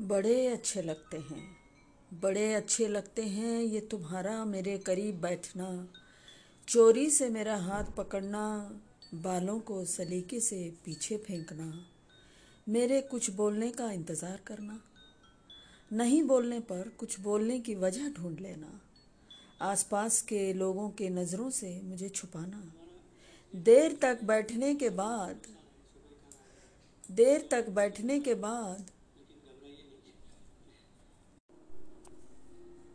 बड़े अच्छे लगते हैं। बड़े अच्छे लगते हैं ये तुम्हारा मेरे करीब बैठना, चोरी से मेरा हाथ पकड़ना, बालों को सलीके से पीछे फेंकना, मेरे कुछ बोलने का इंतज़ार करना, नहीं बोलने पर कुछ बोलने की वजह ढूंढ लेना, आसपास के लोगों के नज़रों से मुझे छुपाना। देर तक बैठने के बाद, देर तक बैठने के बाद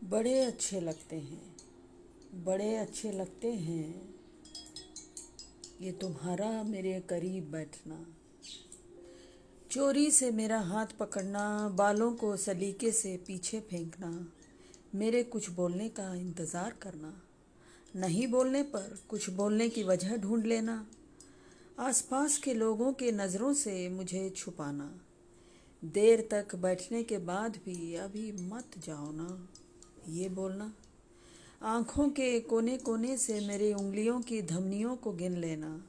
बड़े अच्छे लगते हैं। बड़े अच्छे लगते हैं। ये तुम्हारा मेरे करीब बैठना। चोरी से मेरा हाथ पकड़ना, बालों को सलीके से पीछे फेंकना, मेरे कुछ बोलने का इंतज़ार करना, नहीं बोलने पर कुछ बोलने की वजह ढूंढ लेना, आसपास के लोगों के नज़रों से मुझे छुपाना, देर तक बैठने के बाद भी अभी मत जाओ ना। ये बोलना। आँखों के कोने कोने से मेरी उंगलियों की धमनियों को गिन लेना।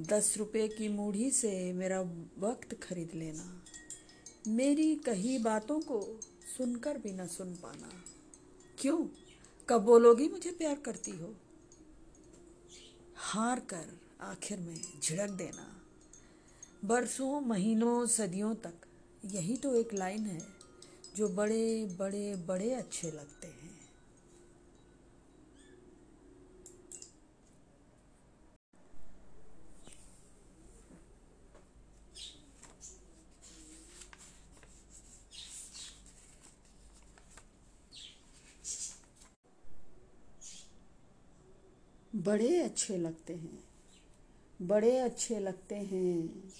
दस रुपए की मूढ़ी से मेरा वक्त खरीद लेना। मेरी कही बातों को सुनकर भी न सुन पाना। क्यों? कब बोलोगी मुझे प्यार करती हो? हार कर आखिर में झिड़क देना। बरसों, महीनों, सदियों तक, यही तो एक लाइन है। जो बड़े बड़े बड़े अच्छे लगते हैं। बड़े अच्छे लगते हैं। बड़े अच्छे लगते हैं।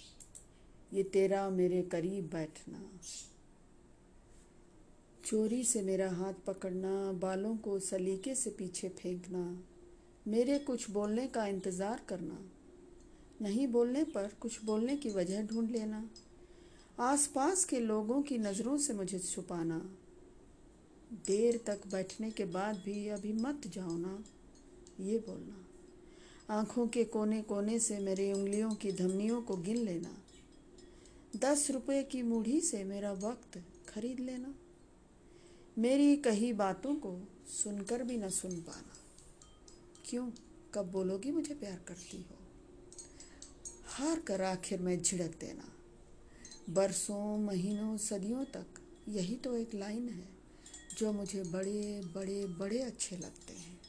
ये तेरा मेरे करीब बैठना। चोरी से मेरा हाथ पकड़ना, बालों को सलीके से पीछे फेंकना, मेरे कुछ बोलने का इंतज़ार करना, नहीं बोलने पर कुछ बोलने की वजह ढूंढ लेना, आसपास के लोगों की नज़रों से मुझे छुपाना, देर तक बैठने के बाद भी अभी मत जाओ ना, ये बोलना, आँखों के कोने कोने से मेरी उंगलियों की धमनियों को गिन लेना, दस रुपए की मूढ़ी से मेरा वक्त खरीद लेना। मेरी कही बातों को सुनकर भी न सुन पाना। क्यों? कब बोलोगी मुझे प्यार करती हो? हार कर आखिर में झिड़क देना। बरसों, महीनों, सदियों तक यही तो एक लाइन है जो मुझे बड़े बड़े बड़े अच्छे लगते हैं।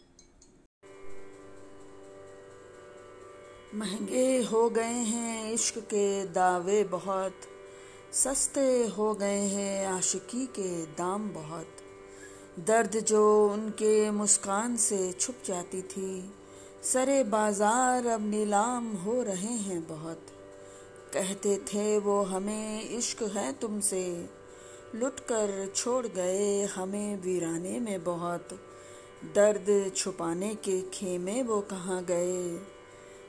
महँगे हो गए हैं इश्क के दावे बहुत। सस्ते हो गए हैं आशिकी के दाम बहुत। दर्द जो उनके मुस्कान से छुप जाती थी। सरे बाज़ार अब नीलाम हो रहे हैं बहुत। कहते थे, वो हमें इश्क है तुमसे। लुट कर छोड़ गए हमें वीराने में बहुत। दर्द छुपाने के खेमे वो कहाँ गए।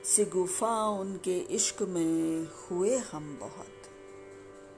सिगुफा उनके इश्क में हुए हम बहुत।